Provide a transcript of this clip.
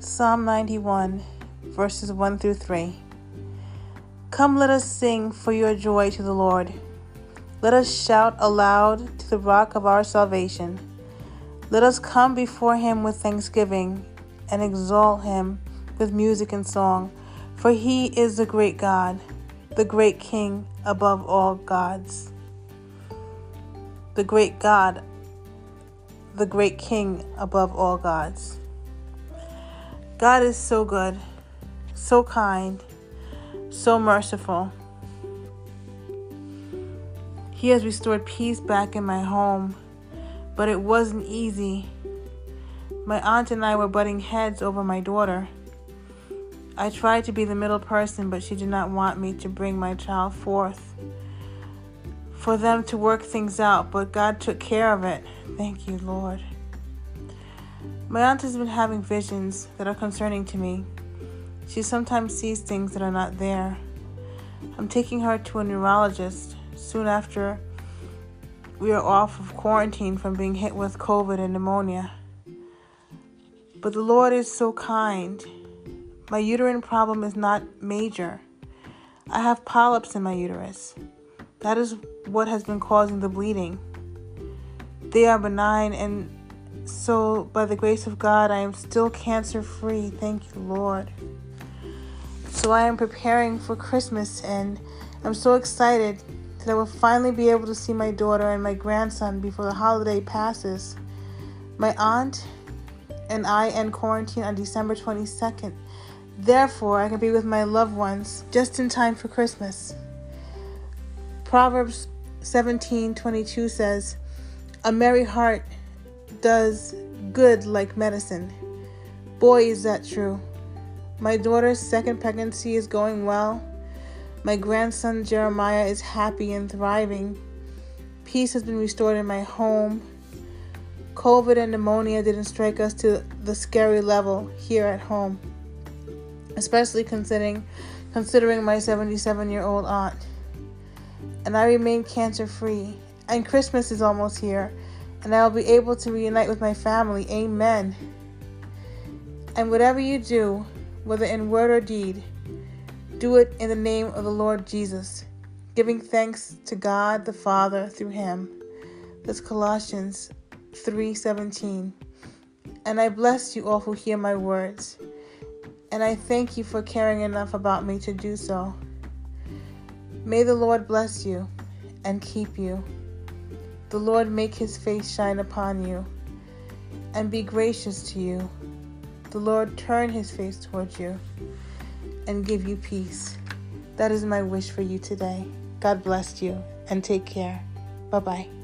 Psalm 91, verses 1 through 3. Come, let us sing for your joy to the Lord. Let us shout aloud to the rock of our salvation. Let us come before him with thanksgiving and exalt him with music and song, for he is the great God, the great King above all gods. The great God, the great King above all gods. God is so good, so kind, so merciful. He has restored peace back in my home, but it wasn't easy. My aunt and I were butting heads over my daughter. I tried to be the middle person, but she did not want me to bring my child forth for them to work things out, but God took care of it. Thank you, Lord. My aunt has been having visions that are concerning to me. She sometimes sees things that are not there. I'm taking her to a neurologist soon after we are off of quarantine from being hit with COVID and pneumonia. But the Lord is so kind. My uterine problem is not major. I have polyps in my uterus. That is what has been causing the bleeding. They are benign and so, by the grace of God, I am still cancer free. Thank you, Lord. So, I am preparing for Christmas and I'm so excited that I will finally be able to see my daughter and my grandson before the holiday passes. My aunt and I end quarantine on December 22nd. Therefore, I can be with my loved ones just in time for Christmas. Proverbs 17:22 says, "A merry heart does good like medicine. Boy, is that true. My daughter's second pregnancy is going well. My grandson Jeremiah is happy and thriving. Peace has been restored in my home. COVID and pneumonia didn't strike us to the scary level here at home, especially considering considering my 77-year-old aunt. And I remain cancer free. And Christmas is almost here and I'll be able to reunite with my family. Amen. And whatever you do, whether in word or deed, do it in the name of the Lord Jesus, giving thanks to God the Father through him. That's Colossians 3:17. And I bless you all who hear my words. And I thank you for caring enough about me to do so. May the Lord bless you and keep you. The Lord make his face shine upon you and be gracious to you. The Lord turn his face towards you and give you peace. That is my wish for you today. God bless you and take care. Bye bye.